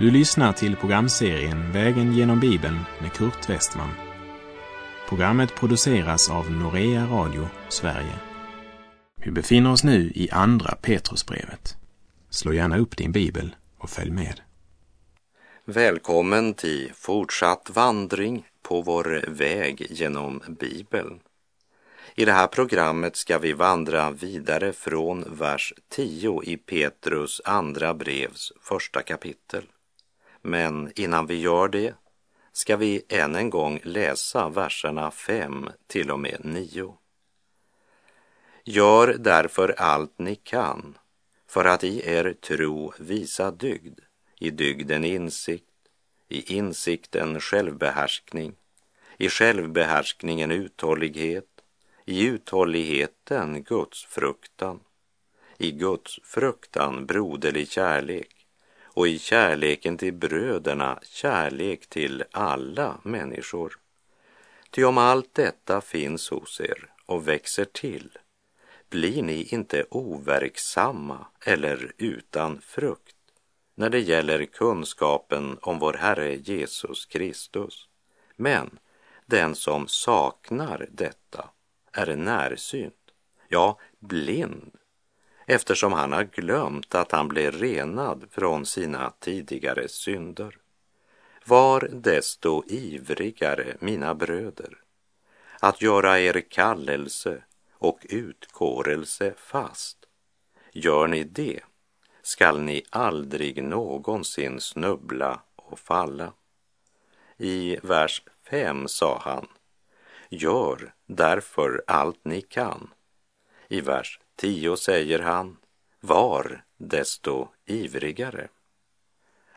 Du lyssnar till programserien Vägen genom Bibeln med Kurt Westman. Programmet produceras av Norea Radio Sverige. Vi befinner oss nu i Andra Petrusbrevet. Slå gärna upp din bibel och följ med. Välkommen till fortsatt vandring på vår väg genom Bibeln. I det här programmet ska vi vandra vidare från vers 10 i Petrus andra brevs första kapitel. Men innan vi gör det ska vi än en gång läsa verserna 5 till och med 9. Gör därför allt ni kan för att i er tro visa dygd, i dygden insikt, i insikten självbehärskning, i självbehärskningen uthållighet, i uthålligheten Guds fruktan, i Guds fruktan broderlig kärlek och i kärleken till bröderna kärlek till alla människor. Ty om allt detta finns hos er och växer till blir ni inte overksamma eller utan frukt när det gäller kunskapen om vår Herre Jesus Kristus. Men den som saknar detta är närsynt, ja, blind, eftersom han har glömt att han blev renad från sina tidigare synder. Var desto ivrigare, mina bröder, att göra er kallelse och utkårelse fast. Gör ni det skall ni aldrig någonsin snubbla och falla. I vers 5 sa han, gör därför allt ni kan. I vers 10 säger han, var desto ivrigare.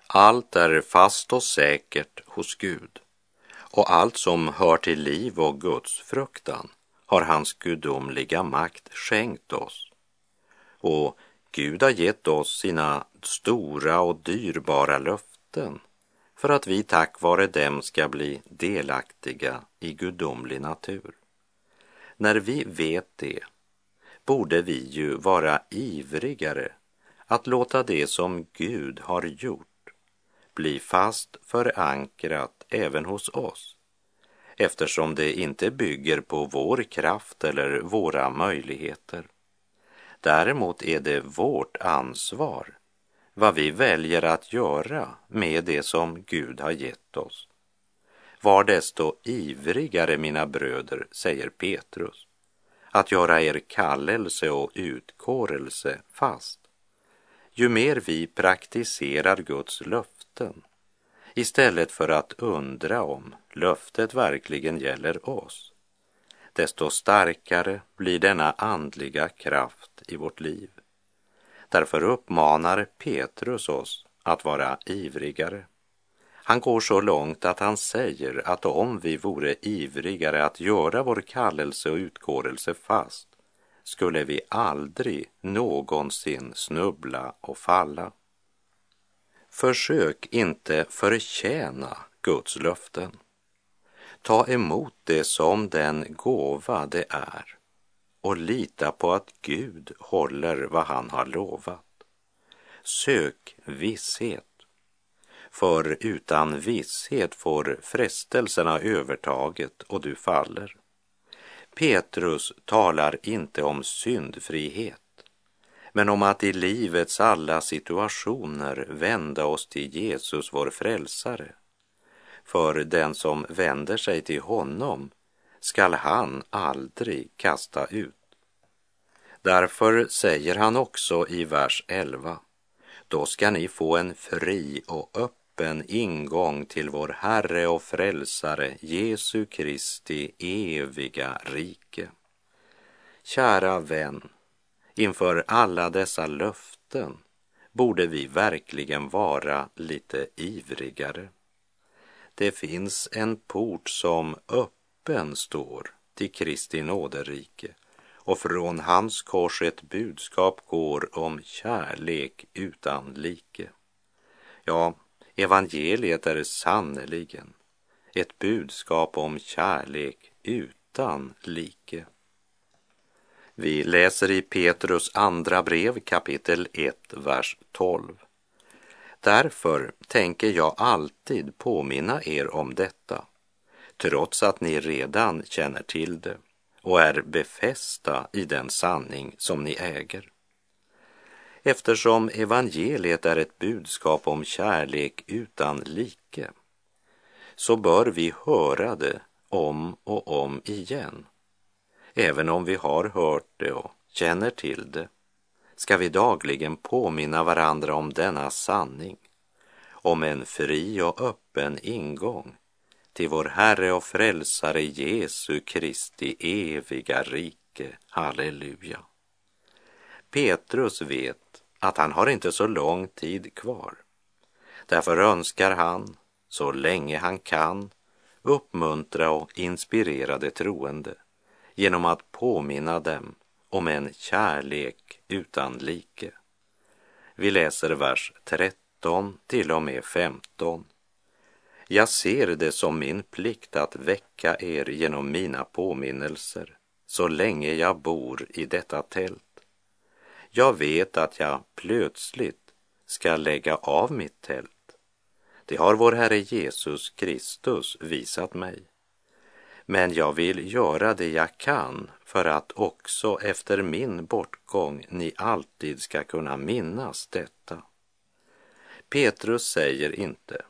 Allt är fast och säkert hos Gud och allt som hör till liv och Guds fruktan har hans gudomliga makt skänkt oss. Och Gud har gett oss sina stora och dyrbara löften för att vi tack vare dem ska bli delaktiga i gudomlig natur. När vi vet det borde vi ju vara ivrigare att låta det som Gud har gjort bli fast förankrat även hos oss eftersom det inte bygger på vår kraft eller våra möjligheter. Däremot är det vårt ansvar vad vi väljer att göra med det som Gud har gett oss. Var desto ivrigare, mina bröder, säger Petrus, att göra er kallelse och utkårelse fast. Ju mer vi praktiserar Guds löften istället för att undra om löftet verkligen gäller oss, desto starkare blir denna andliga kraft i vårt liv. Därför uppmanar Petrus oss att vara ivrigare. Han går så långt att han säger att om vi vore ivrigare att göra vår kallelse och utkårelse fast skulle vi aldrig någonsin snubbla och falla. Försök inte förtjäna Guds löften. Ta emot det som den gåva det är och lita på att Gud håller vad han har lovat. Sök visshet, för utan visshet får frestelserna övertaget och du faller. Petrus talar inte om syndfrihet, men om att i livets alla situationer vända oss till Jesus, vår frälsare. För den som vänder sig till honom skall han aldrig kasta ut. Därför säger han också i vers 11, då ska ni få en fri och öppen öppen ingång till vår Herre och Frälsare Jesu Kristi eviga rike. Kära vän, inför alla dessa löften borde vi verkligen vara lite ivrigare. Det finns en port som öppen står till Kristi nåderike och från hans kors ett budskap går om kärlek utan like. Ja, evangeliet är sannerligen ett budskap om kärlek utan like. Vi läser i Petrus andra brev kapitel 1, vers 12. Därför tänker jag alltid påminna er om detta, trots att ni redan känner till det och är befästa i den sanning som ni äger. Eftersom evangeliet är ett budskap om kärlek utan like så bör vi höra det om och om igen. Även om vi har hört det och känner till det ska vi dagligen påminna varandra om denna sanning, om en fri och öppen ingång till vår Herre och Frälsare Jesu Kristi eviga rike. Halleluja. Petrus vet att han har inte så lång tid kvar. Därför önskar han, så länge han kan, uppmuntra och inspirera de troende genom att påminna dem om en kärlek utan like. Vi läser vers 13 till och med 15. Jag ser det som min plikt att väcka er genom mina påminnelser så länge jag bor i detta tält. Jag vet att jag plötsligt ska lägga av mitt tält. Det har vår Herre Jesus Kristus visat mig. Men jag vill göra det jag kan för att också efter min bortgång ni alltid ska kunna minnas detta. Petrus säger inte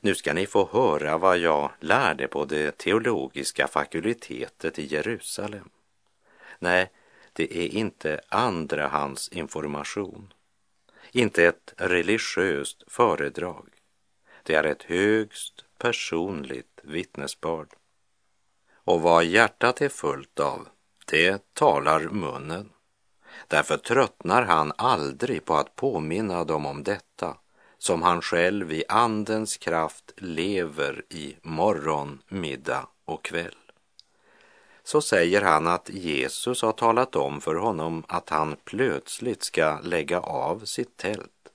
nu ska ni få höra vad jag lärde på det teologiska fakultetet i Jerusalem. Nej, det är inte andrahandsinformation, inte ett religiöst föredrag. Det är ett högst personligt vittnesbörd. Och vad hjärtat är fullt av, det talar munnen. Därför tröttnar han aldrig på att påminna dem om detta som han själv i Andens kraft lever i morgon, middag och kväll. Så säger han att Jesus har talat om för honom att han plötsligt ska lägga av sitt tält,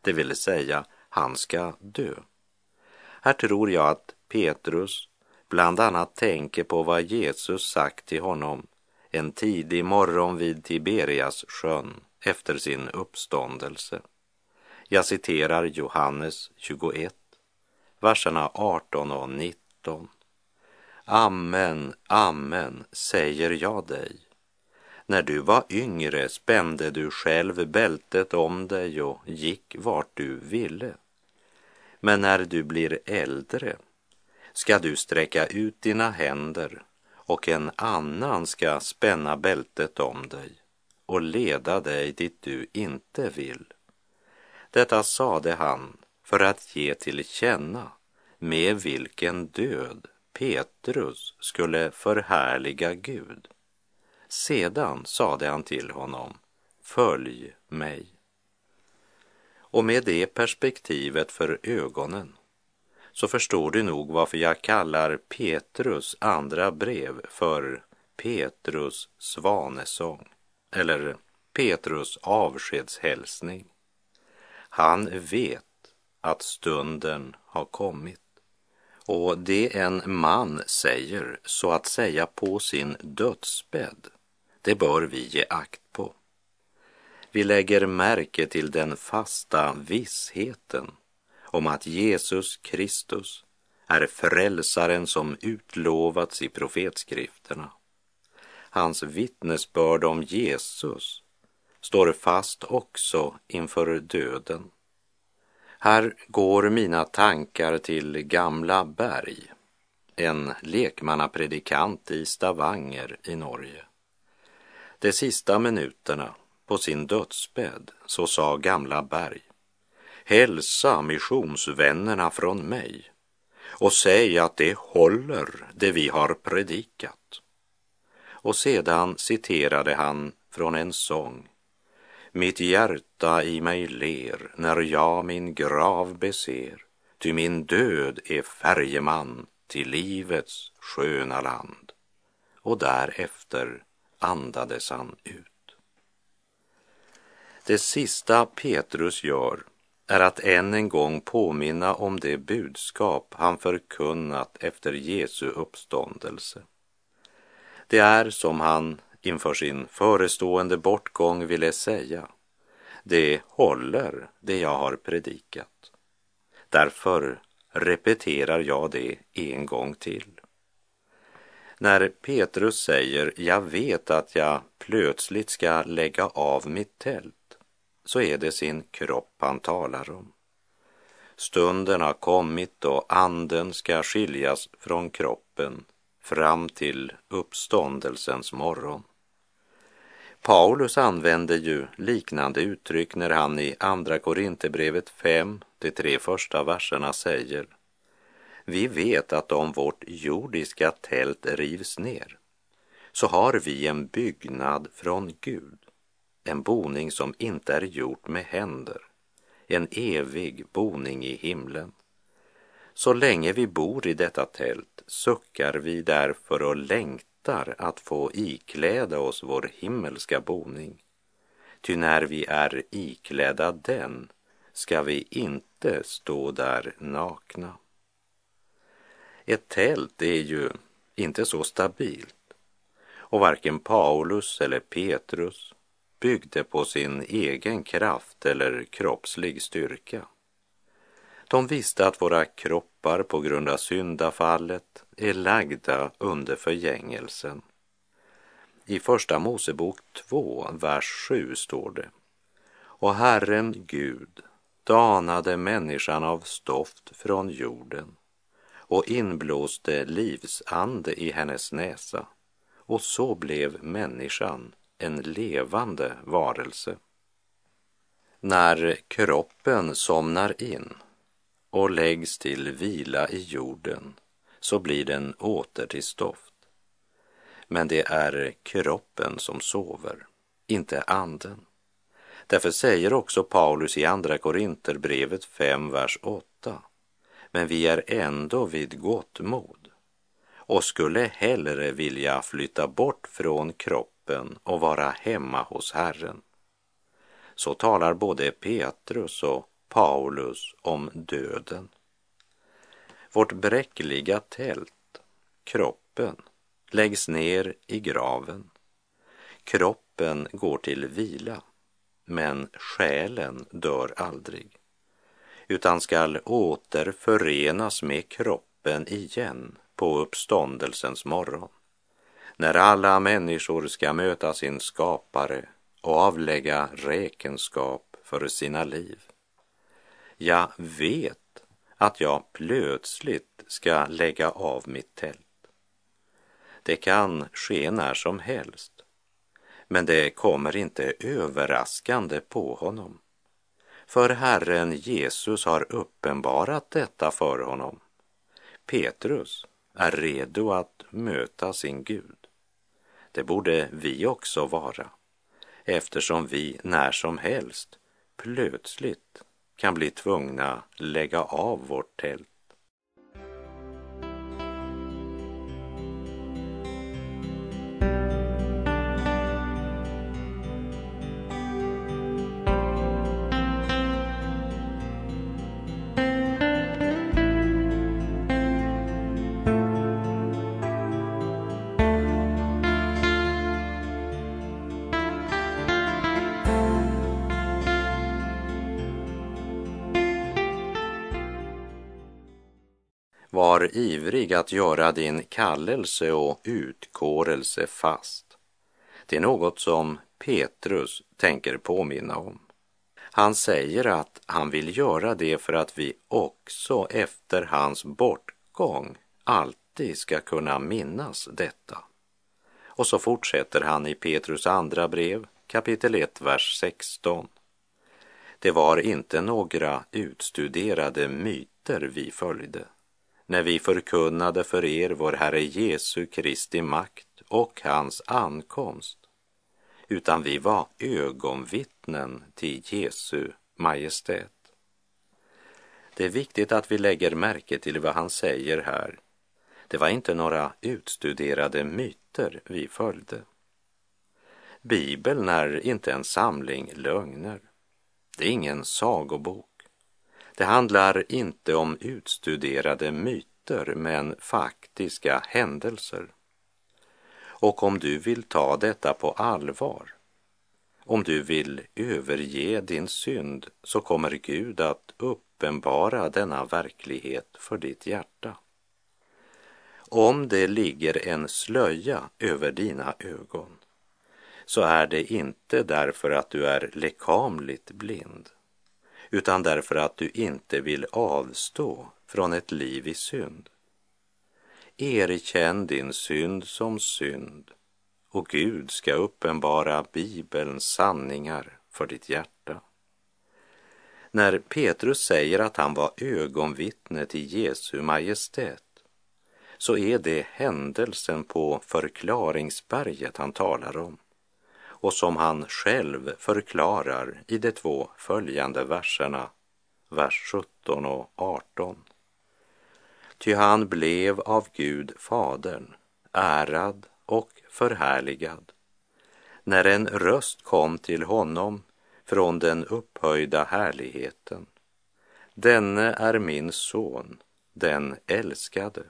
det vill säga han ska dö. Här tror jag att Petrus bland annat tänker på vad Jesus sagt till honom en tidig morgon vid Tiberias sjön efter sin uppståndelse. Jag citerar Johannes 21, verserna 18 och 19. Amen, amen, säger jag dig. När du var yngre spände du själv bältet om dig och gick vart du ville. Men när du blir äldre ska du sträcka ut dina händer och en annan ska spänna bältet om dig och leda dig dit du inte vill. Detta sade han för att ge till känna med vilken död Petrus skulle förhärliga Gud. Sedan sade han till honom, följ mig. Och med det perspektivet för ögonen så förstår du nog varför jag kallar Petrus andra brev för Petrus svanesång eller Petrus avskedshälsning. Han vet att stunden har kommit. Och det en man säger, så att säga på sin dödsbädd, det bör vi ge akt på. Vi lägger märke till den fasta vissheten om att Jesus Kristus är frälsaren som utlovats i profetskrifterna. Hans vittnesbörd om Jesus står fast också inför döden. Här går mina tankar till Gamla Berg, en lekmannapredikant i Stavanger i Norge. De sista minuterna på sin dödsbädd så sa Gamla Berg Hälsa missionsvännerna från mig och säg att det håller det vi har predikat. Och sedan citerade han från en sång mitt hjärta i mig ler när jag min grav beser, ty min död är färjeman till livets sköna land. Och därefter andades han ut. Det sista Petrus gör är att än en gång påminna om det budskap han förkunnat efter Jesu uppståndelse. Det är som han inför sin förestående bortgång ville säga. det håller det jag har predikat. Därför repeterar jag det en gång till. När Petrus säger jag vet att jag plötsligt ska lägga av mitt tält så är det sin kropp han talar om. Stunden har kommit och anden ska skiljas från kroppen fram till uppståndelsens morgon. Paulus använder ju liknande uttryck när han i Andra Korinthierbrevet 5, de tre första verserna säger Vi vet att om vårt jordiska tält rivs ner så har vi en byggnad från Gud, en boning som inte är gjort med händer, en evig boning i himlen. Så länge vi bor i detta tält suckar vi därför och längtar att få ikläda oss vår himmelska boning. Ty när vi är iklädda den ska vi inte stå där nakna. Ett tält är ju inte så stabilt och varken Paulus eller Petrus byggde på sin egen kraft eller kroppslig styrka. De visste att våra kroppar på grund av syndafallet är lagda under förgängelsen. I Första Mosebok 2, vers 7 står det. Och Herren Gud danade människan av stoft från jorden och inblåste livsande i hennes näsa och så blev människan en levande varelse. När kroppen somnar in och läggs till vila i jorden så blir den åter till stoft. Men det är kroppen som sover, inte anden. Därför säger också Paulus i Andra Korinterbrevet 5, vers 8. Men vi är ändå vid gott mod och skulle hellre vilja flytta bort från kroppen och vara hemma hos Herren. Så talar både Petrus och Paulus om döden. Vårt bräckliga tält, kroppen, läggs ner i graven. Kroppen går till vila, men själen dör aldrig, utan skall återförenas med kroppen igen på uppståndelsens morgon, när alla människor ska möta sin skapare och avlägga räkenskap för sina liv. Jag vet att jag plötsligt ska lägga av mitt tält. Det kan ske när som helst, men det kommer inte överraskande på honom. För Herren Jesus har uppenbarat detta för honom. Petrus är redo att möta sin Gud. Det borde vi också vara, eftersom vi när som helst plötsligt kan bli tvungna lägga av vårt tält. Ivrig att göra din kallelse och utkårelse fast. Det är något som Petrus tänker påminna om. Han säger att han vill göra det för att vi också efter hans bortgång alltid ska kunna minnas detta. Och så fortsätter han i Petrus andra brev, kapitel 1, vers 16. Det var inte några utstuderade myter vi följde när vi förkunnade för er vår Herre Jesu Kristi makt och hans ankomst, utan vi var ögonvittnen till Jesu majestät. Det är viktigt att vi lägger märke till vad han säger här. Det var inte några utstuderade myter vi följde. Bibeln är inte en samling lögner. Det är ingen sagobok. Det handlar inte om utstuderade myter men faktiska händelser. Och om du vill ta detta på allvar Om du vill överge din synd så kommer Gud att uppenbara denna verklighet för ditt hjärta. Om det ligger en slöja över dina ögon så är det inte därför att du är lekamligt blind utan därför att du inte vill avstå från ett liv i synd. Erkänn din synd som synd och Gud ska uppenbara Bibelns sanningar för ditt hjärta. När Petrus säger att han var ögonvittne till Jesu Majestät så är det händelsen på förklaringsberget han talar om och som han själv förklarar i de två följande verserna, vers 17 och 18. Ty han blev av Gud Fadern ärad och förhärligad när en röst kom till honom från den upphöjda härligheten. Denne är min son, den älskade.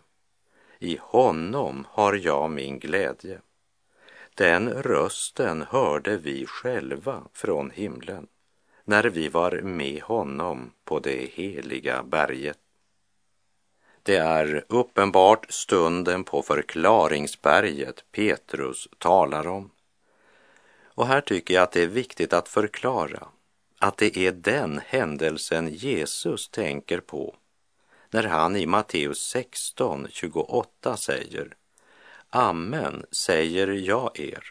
I honom har jag min glädje. Den rösten hörde vi själva från himlen när vi var med honom på det heliga berget. Det är uppenbart stunden på förklaringsberget Petrus talar om. Och här tycker jag att det är viktigt att förklara att det är den händelsen Jesus tänker på när han i Matteus 16, 28 säger Amen säger jag er.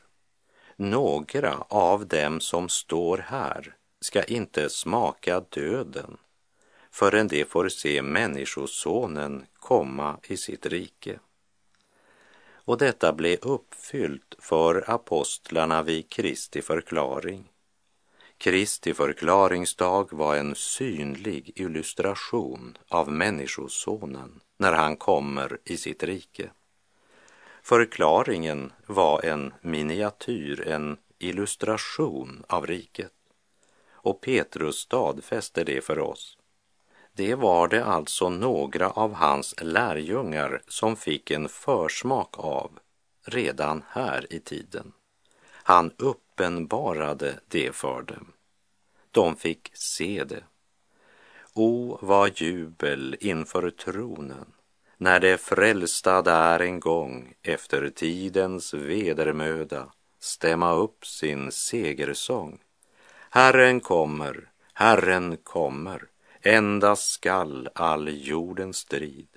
Några av dem som står här ska inte smaka döden förrän de får se Människosonen komma i sitt rike. Och detta blev uppfyllt för apostlarna vid Kristi förklaring. Kristi förklaringsdag var en synlig illustration av Människosonen när han kommer i sitt rike. Förklaringen var en miniatyr, en illustration av riket. Och Petrus stadfäste det för oss. Det var det alltså några av hans lärjungar som fick en försmak av redan här i tiden. Han uppenbarade det för dem. De fick se det. O, vad jubel inför tronen när det frälsta där en gång efter tidens vedermöda stämma upp sin segersång. Herren kommer, Herren kommer, endast skall all jordens strid.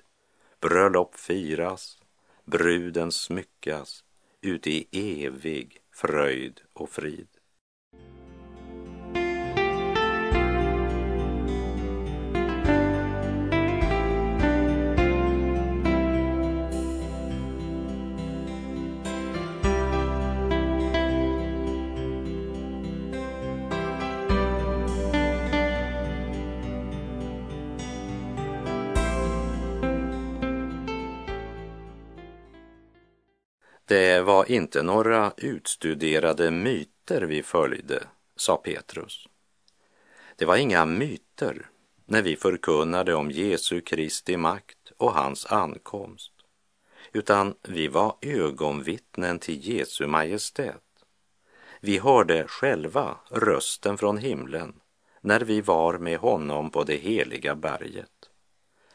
Bröllop firas, bruden smyckas, ut i evig fröjd och frid. Var inte några utstuderade myter vi följde, sa Petrus. Det var inga myter när vi förkunnade om Jesu Kristi makt och hans ankomst, utan vi var ögonvittnen till Jesu Majestät. Vi hörde själva rösten från himlen när vi var med honom på det heliga berget.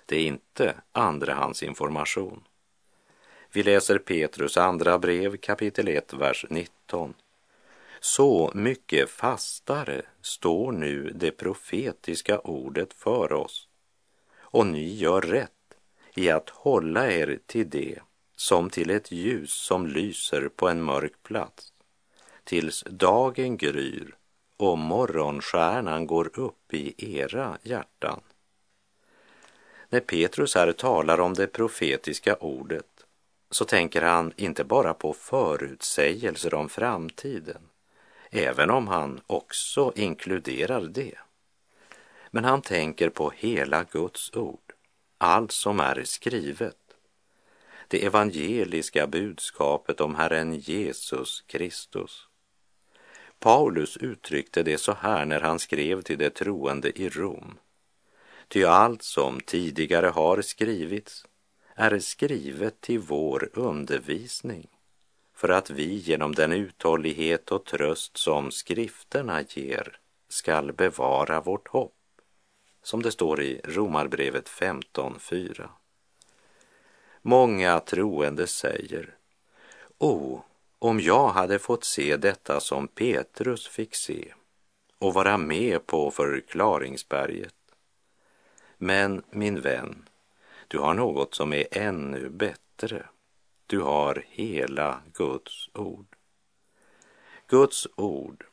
Det är inte andrahandsinformation. Vi läser Petrus andra brev kapitel 1, vers 19. Så mycket fastare står nu det profetiska ordet för oss och ni gör rätt i att hålla er till det som till ett ljus som lyser på en mörk plats tills dagen gryr och morgonstjärnan går upp i era hjärtan. När Petrus här talar om det profetiska ordet så tänker han inte bara på förutsägelser om framtiden, även om han också inkluderar det. Men han tänker på hela Guds ord, allt som är skrivet. Det evangeliska budskapet om Herren Jesus Kristus. Paulus uttryckte det så här när han skrev till de troende i Rom. Ty allt som tidigare har skrivits är skrivet till vår undervisning för att vi genom den uthållighet och tröst som skrifterna ger skall bevara vårt hopp, som det står i Romarbrevet 15.4. Många troende säger, O, om jag hade fått se detta som Petrus fick se och vara med på förklaringsberget. Men min vän, du har något som är ännu bättre. Du har hela Guds ord. Guds ord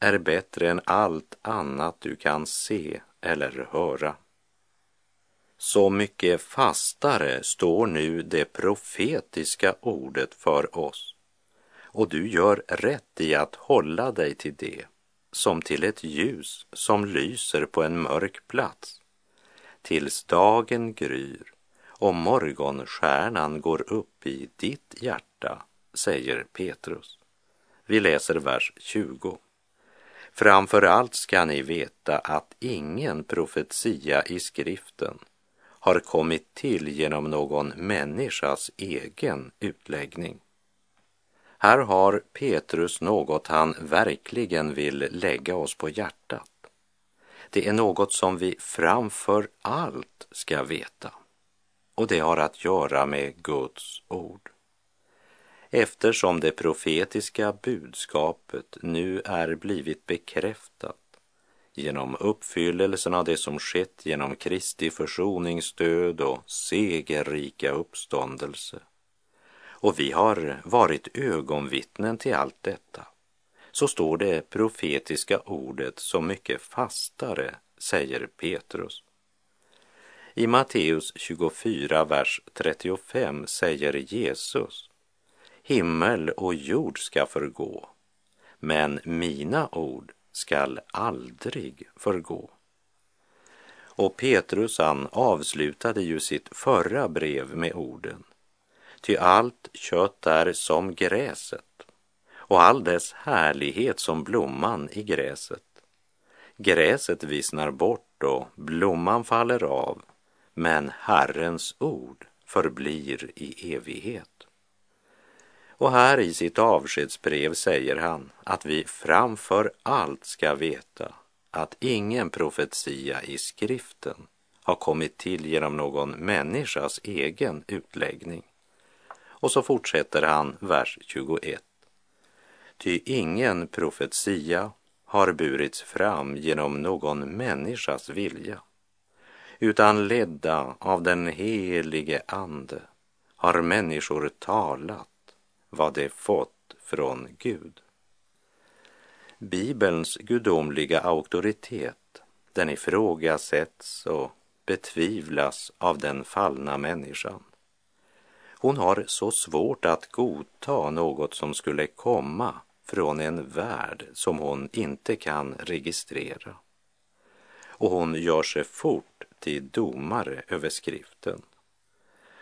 är bättre än allt annat du kan se eller höra. Så mycket fastare står nu det profetiska ordet för oss och du gör rätt i att hålla dig till det som till ett ljus som lyser på en mörk plats tills dagen gryr och morgonstjärnan går upp i ditt hjärta, säger Petrus. Vi läser vers 20. Framför allt ska ni veta att ingen profetia i skriften har kommit till genom någon människas egen utläggning. Här har Petrus något han verkligen vill lägga oss på hjärtat. Det är något som vi framför allt ska veta och det har att göra med Guds ord. Eftersom det profetiska budskapet nu är blivit bekräftat genom uppfyllelsen av det som skett genom Kristi försoningsstöd och segerrika uppståndelse. Och vi har varit ögonvittnen till allt detta. Så står det profetiska ordet så mycket fastare, säger Petrus. I Matteus 24, vers 35 säger Jesus Himmel och jord ska förgå, men mina ord skall aldrig förgå. Och Petrus han avslutade ju sitt förra brev med orden Ty allt kött är som gräset och all dess härlighet som blomman i gräset. Gräset vissnar bort och blomman faller av, men Herrens ord förblir i evighet. Och här i sitt avskedsbrev säger han att vi framför allt ska veta att ingen profetia i skriften har kommit till genom någon människas egen utläggning. Och så fortsätter han, vers 21. Ty ingen profetia har burits fram genom någon människas vilja, utan ledda av den helige Ande har människor talat vad de fått från Gud. Bibelns gudomliga auktoritet, den ifrågasätts och betvivlas av den fallna människan. Hon har så svårt att godta något som skulle komma från en värld som hon inte kan registrera. Och hon gör sig fort till domare över skriften.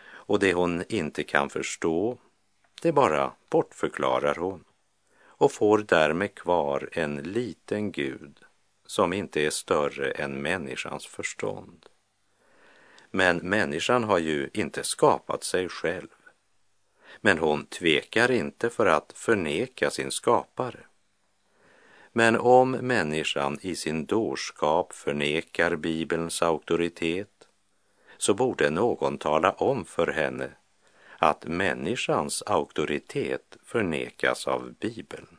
Och det hon inte kan förstå, det bara bortförklarar hon och får därmed kvar en liten Gud som inte är större än människans förstånd. Men människan har ju inte skapat sig själv. Men hon tvekar inte för att förneka sin skapare. Men om människan i sin dårskap förnekar Bibelns auktoritet så borde någon tala om för henne att människans auktoritet förnekas av Bibeln.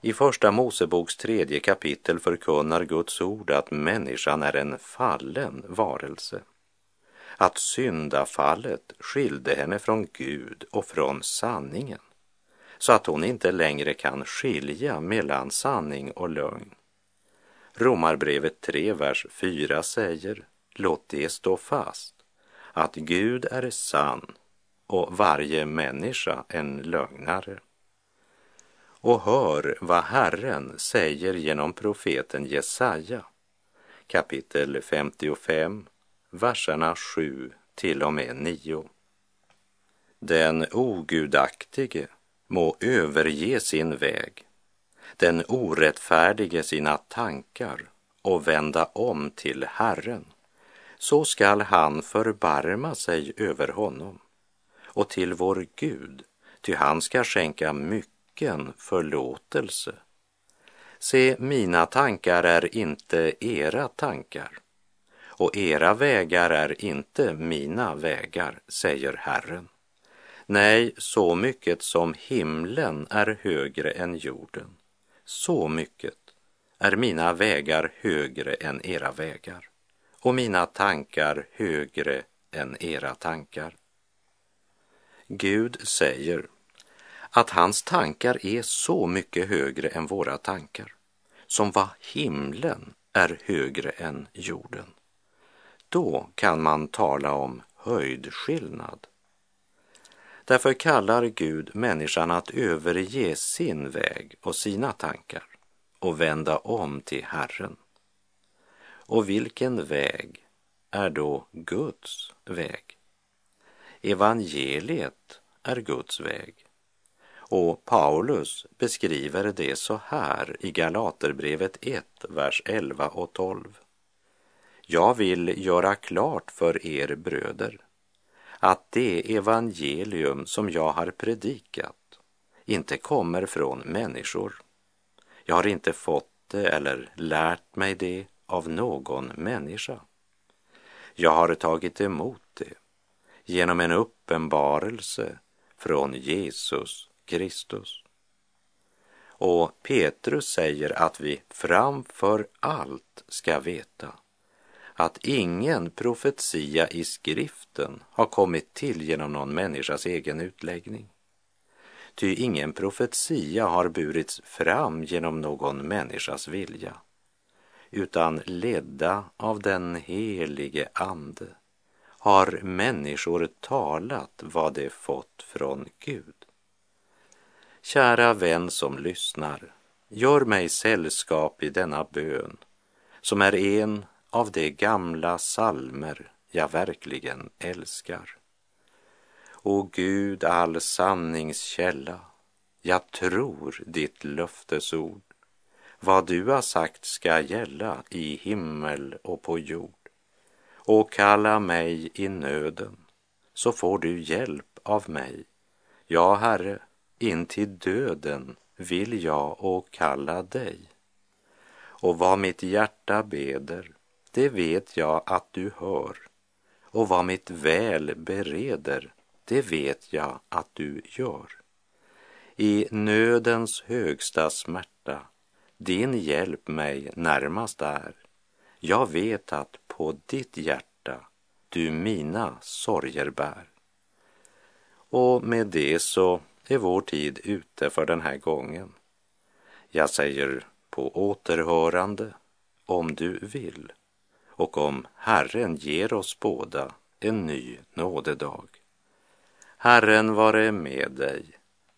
I Första Moseboks tredje kapitel förkunnar Guds ord att människan är en fallen varelse. Att syndafallet skilde henne från Gud och från sanningen så att hon inte längre kan skilja mellan sanning och lögn. Romarbrevet 3, vers 4 säger, låt det stå fast, att Gud är sann och varje människa en lögnare och hör vad Herren säger genom profeten Jesaja, kapitel 55, verserna 7 till och med 9. Den ogudaktige må överge sin väg, den orättfärdige sina tankar och vända om till Herren, så skall han förbarma sig över honom och till vår Gud ty han ska skänka mycken förlåtelse. Se, mina tankar är inte era tankar och era vägar är inte mina vägar, säger Herren. Nej, så mycket som himlen är högre än jorden, så mycket är mina vägar högre än era vägar och mina tankar högre än era tankar. Gud säger att hans tankar är så mycket högre än våra tankar, som vad himlen är högre än jorden. Då kan man tala om höjdskillnad. Därför kallar Gud människan att överge sin väg och sina tankar och vända om till Herren. Och vilken väg är då Guds väg? Evangeliet är Guds väg. Och Paulus beskriver det så här i Galaterbrevet 1, vers 11 och 12. Jag vill göra klart för er bröder att det evangelium som jag har predikat inte kommer från människor. Jag har inte fått det eller lärt mig det av någon människa. Jag har tagit emot det genom en uppenbarelse från Jesus Kristus. Och Petrus säger att vi framför allt ska veta att ingen profetia i skriften har kommit till genom någon människas egen utläggning. Ty ingen profetia har burits fram genom någon människas vilja, utan ledda av den helige Ande har människor talat vad de fått från Gud. Kära vän som lyssnar, gör mig sällskap i denna bön som är en av de gamla salmer jag verkligen älskar. O Gud, all sanningskälla, jag tror ditt löftesord. Vad du har sagt ska gälla i himmel och på jord. Och kalla mig i nöden, så får du hjälp av mig. Ja, Herre, in till döden vill jag och kalla dig. Och vad mitt hjärta beder, det vet jag att du hör. Och vad mitt väl bereder, det vet jag att du gör. I nödens högsta smärta, din hjälp mig närmast är. Jag vet att på ditt hjärta du mina sorger bär. Och med det så är vår tid ute för den här gången. Jag säger på återhörande om du vill och om Herren ger oss båda en ny nådedag. Herren vare med dig,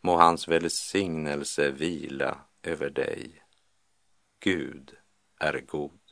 må hans välsignelse vila över dig. Gud är god.